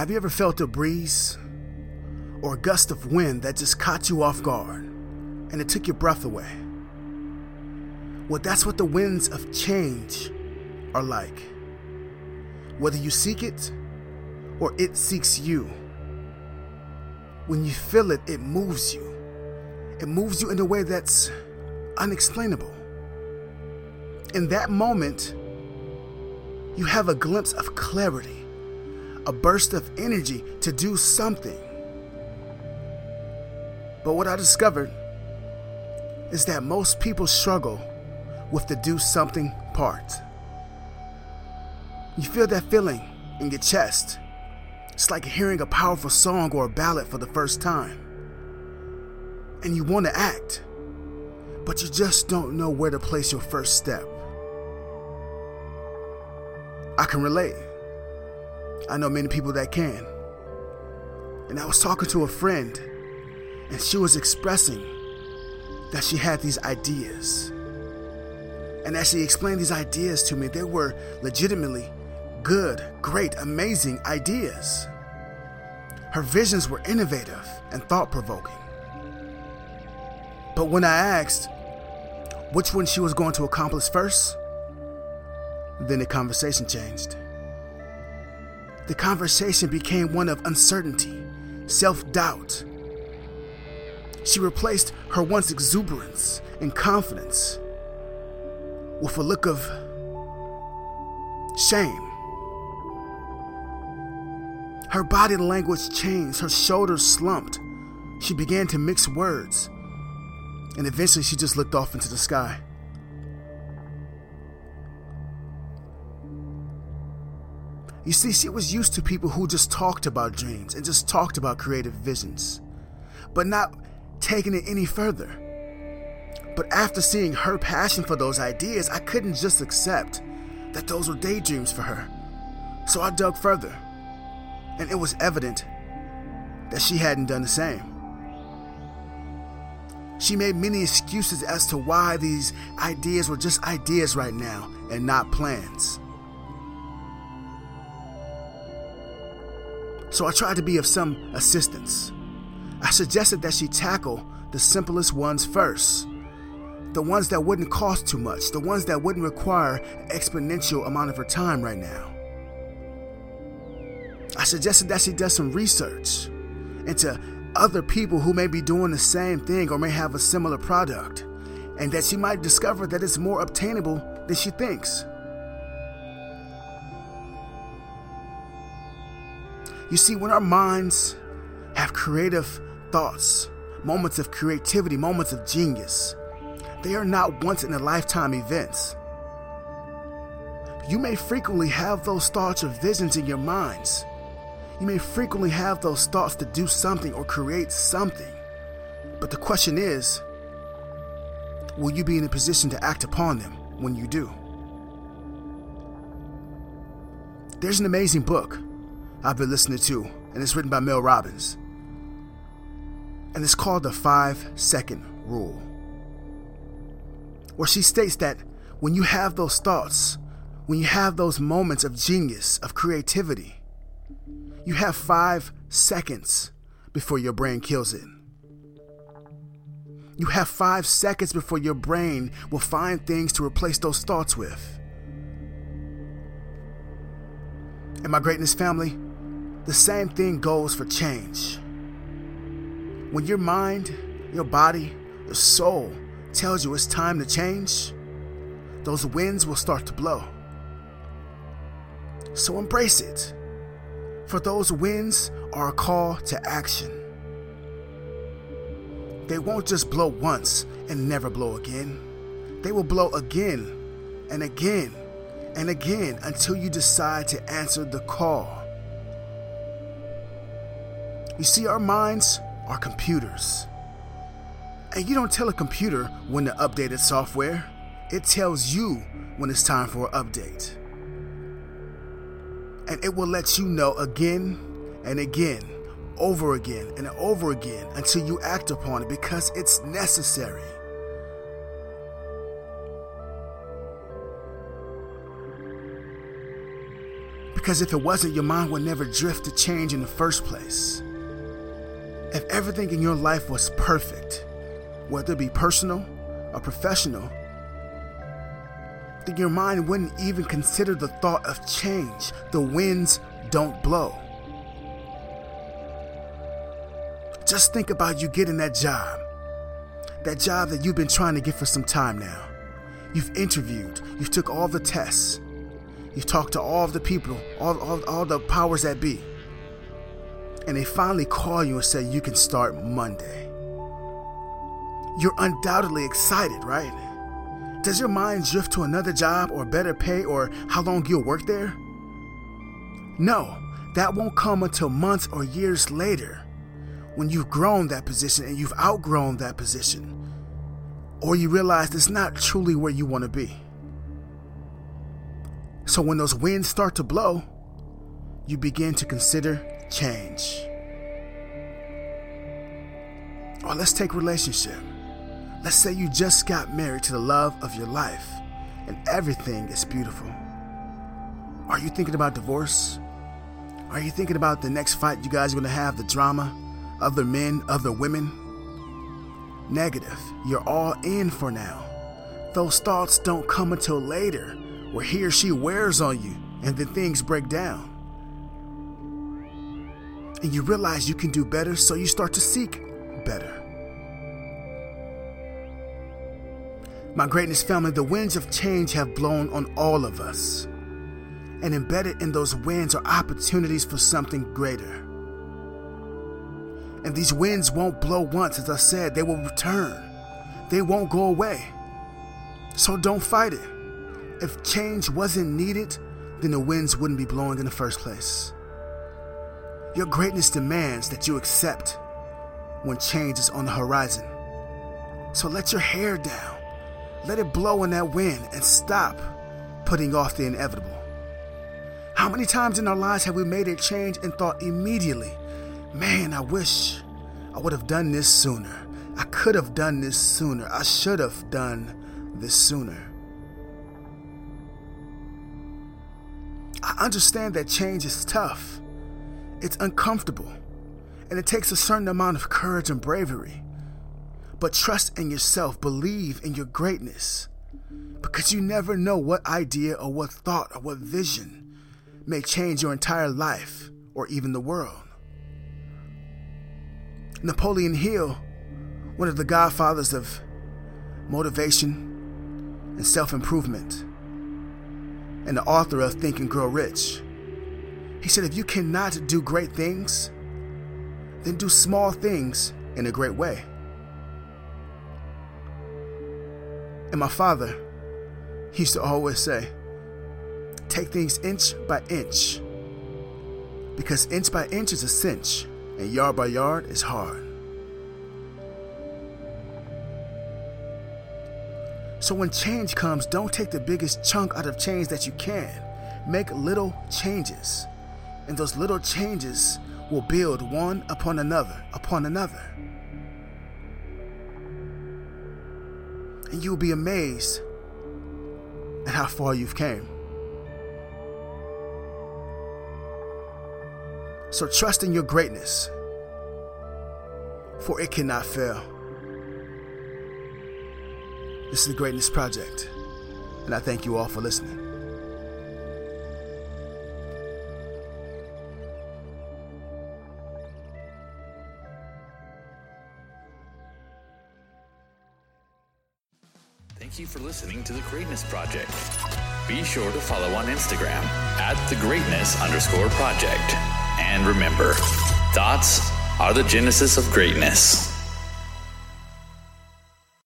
Have you ever felt a breeze or a gust of wind that just caught you off guard and it took your breath away? Well, that's what the winds of change are like. Whether you seek it or it seeks you, when you feel it, it moves you. It moves you in a way that's unexplainable. In that moment, you have a glimpse of clarity, a burst of energy to do something. But what I discovered is that most people struggle with the do something part. You feel that feeling in your chest. It's like hearing a powerful song or a ballad for the first time. And you want to act, but you just don't know where to place your first step. I can relate. I know many people that can. And I was talking to a friend, and she was expressing that she had these ideas. And as she explained these ideas to me, they were legitimately good, great, amazing ideas. Her visions were innovative and thought provoking. But when I asked which one she was going to accomplish first, then the conversation changed. The conversation became one of uncertainty, self doubt. She replaced her once exuberance and confidence with a look of shame. Her body language changed, her shoulders slumped. She began to mix words, and eventually she just looked off into the sky. You see, she was used to people who just talked about dreams and just talked about creative visions, but not taking it any further. But after seeing her passion for those ideas, I couldn't just accept that those were daydreams for her. So I dug further, and it was evident that she hadn't done the same. She made many excuses as to why these ideas were just ideas right now and not plans. So I tried to be of some assistance. I suggested that she tackle the simplest ones first. The ones that wouldn't cost too much, the ones that wouldn't require an exponential amount of her time right now. I suggested that she does some research into other people who may be doing the same thing or may have a similar product, and that she might discover that it's more obtainable than she thinks. You see, when our minds have creative thoughts, moments of creativity, moments of genius, they are not once in a lifetime events. You may frequently have those thoughts or visions in your minds. You may frequently have those thoughts to do something or create something. But the question is will you be in a position to act upon them when you do? There's an amazing book I've been listening to, and it's written by Mel Robbins. And it's called The Five Second Rule. Where she states that when you have those thoughts, when you have those moments of genius, of creativity, you have five seconds before your brain kills it. You have five seconds before your brain will find things to replace those thoughts with. And my greatness family, the same thing goes for change. When your mind, your body, your soul tells you it's time to change, those winds will start to blow. So embrace it. For those winds are a call to action. They won't just blow once and never blow again. They will blow again and again and again until you decide to answer the call. You see, our minds are computers. And you don't tell a computer when to update its software, it tells you when it's time for an update. And it will let you know again and again, over again and over again until you act upon it because it's necessary. Because if it wasn't, your mind would never drift to change in the first place. If everything in your life was perfect, whether it be personal or professional, then your mind wouldn't even consider the thought of change. The winds don't blow. Just think about you getting that job. That job that you've been trying to get for some time now. You've interviewed, you've took all the tests, you've talked to all of the people, all, all, all the powers that be. And they finally call you and say you can start Monday. You're undoubtedly excited, right? Does your mind drift to another job or better pay or how long you'll work there? No, that won't come until months or years later when you've grown that position and you've outgrown that position, or you realize it's not truly where you want to be. So when those winds start to blow, you begin to consider change. Or let's take relationship. Let's say you just got married to the love of your life and everything is beautiful. Are you thinking about divorce? Are you thinking about the next fight you guys are going to have, the drama, other men, other women? Negative. You're all in for now. Those thoughts don't come until later, where he or she wears on you and then things break down. And you realize you can do better, so you start to seek better. My greatness family, the winds of change have blown on all of us. And embedded in those winds are opportunities for something greater. And these winds won't blow once, as I said, they will return. They won't go away. So don't fight it. If change wasn't needed, then the winds wouldn't be blowing in the first place. Your greatness demands that you accept when change is on the horizon. So let your hair down. Let it blow in that wind and stop putting off the inevitable. How many times in our lives have we made a change and thought immediately, man, I wish I would have done this sooner. I could have done this sooner. I should have done this sooner. I understand that change is tough, it's uncomfortable, and it takes a certain amount of courage and bravery. But trust in yourself, believe in your greatness, because you never know what idea or what thought or what vision may change your entire life or even the world. Napoleon Hill, one of the godfathers of motivation and self improvement, and the author of Think and Grow Rich, he said, If you cannot do great things, then do small things in a great way. And my father, he used to always say, take things inch by inch. Because inch by inch is a cinch, and yard by yard is hard. So when change comes, don't take the biggest chunk out of change that you can. Make little changes. And those little changes will build one upon another, upon another. And you'll be amazed at how far you've came. So trust in your greatness, for it cannot fail. This is the Greatness Project, and I thank you all for listening. Thank you for listening to The Greatness Project. Be sure to follow on Instagram at The Greatness underscore project. And remember, thoughts are the genesis of greatness.